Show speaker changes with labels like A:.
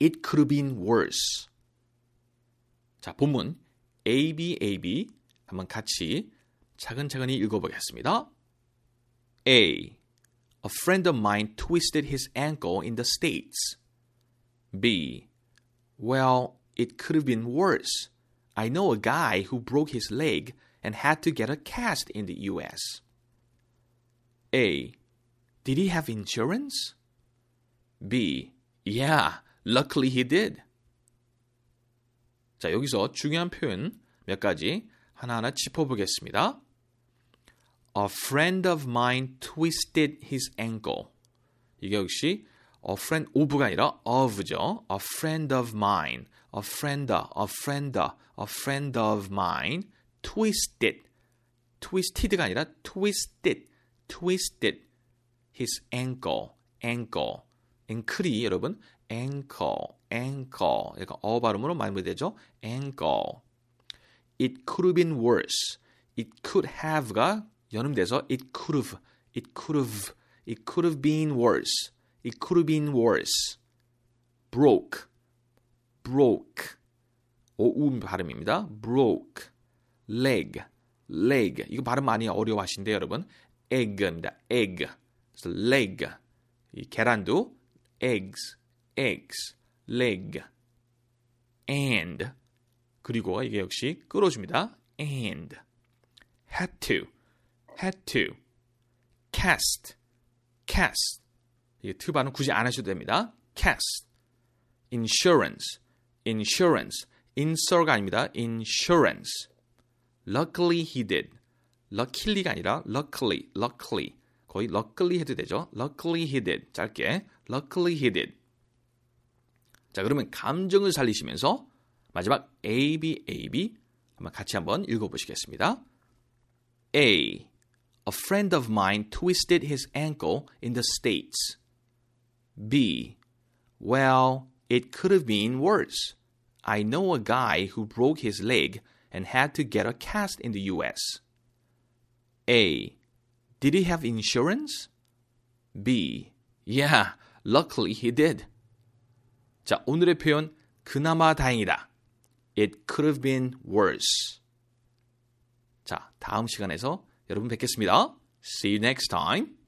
A: It could have been worse. 자, 본문 A, B, A, B 한번 같이 차근차근히 읽어보겠습니다. A. A friend of mine twisted his ankle in the States. B. Well, it could have been worse. I know a guy who broke his leg and had to get a cast in the US. A. Did he have insurance? B. Yeah, luckily he did. 자, 여기서 중요한 표현 몇 가지 하나하나 짚어보겠습니다. A friend of mine twisted his ankle. 이게 역시 a friend of가 아니라 of죠. A friend of mine, a friend, a friend, a friend of mine twisted. twisted가 아니라 twisted, twisted his ankle, ankle. 앵클이 여러분 ankle, ankle. 약간 어 발음으로 마무리되죠. ankle. It could have been worse. It could have가 연음돼서 it could have, it could have, it could have been worse. It could have been worse. broke, broke. 오음 발음입니다. broke. leg, leg. 이거 발음 많이 어려워하신데 여러분. egg입니다. egg. 그래서 leg. 이 계란도 eggs, eggs, leg. and 그리고 이게 역시 끌어줍니다. and had to, had to, cast, cast. 이게 to 발음 굳이 안 하셔도 됩니다. cast, insurance, insurance, insur가 아닙니다. insurance. Luckily he did. Luckily가 아니라 luckily, luckily. 거의 luckily 해도 되죠. Luckily he did. 짧게. Luckily he did. 자, 그러면 감정을 살리시면서 마지막 A, B, A, B 한번 같이 한번 읽어보시겠습니다. A. A friend of mine twisted his ankle in the States. B. Well, it could have been worse. I know a guy who broke his leg and had to get a cast in the US. A. Did he have insurance? B. Yeah, luckily he did. 자, 오늘의 표현 그나마 다행이다. It could have been worse. 자, 다음 시간에서 여러분 뵙겠습니다. See you next time.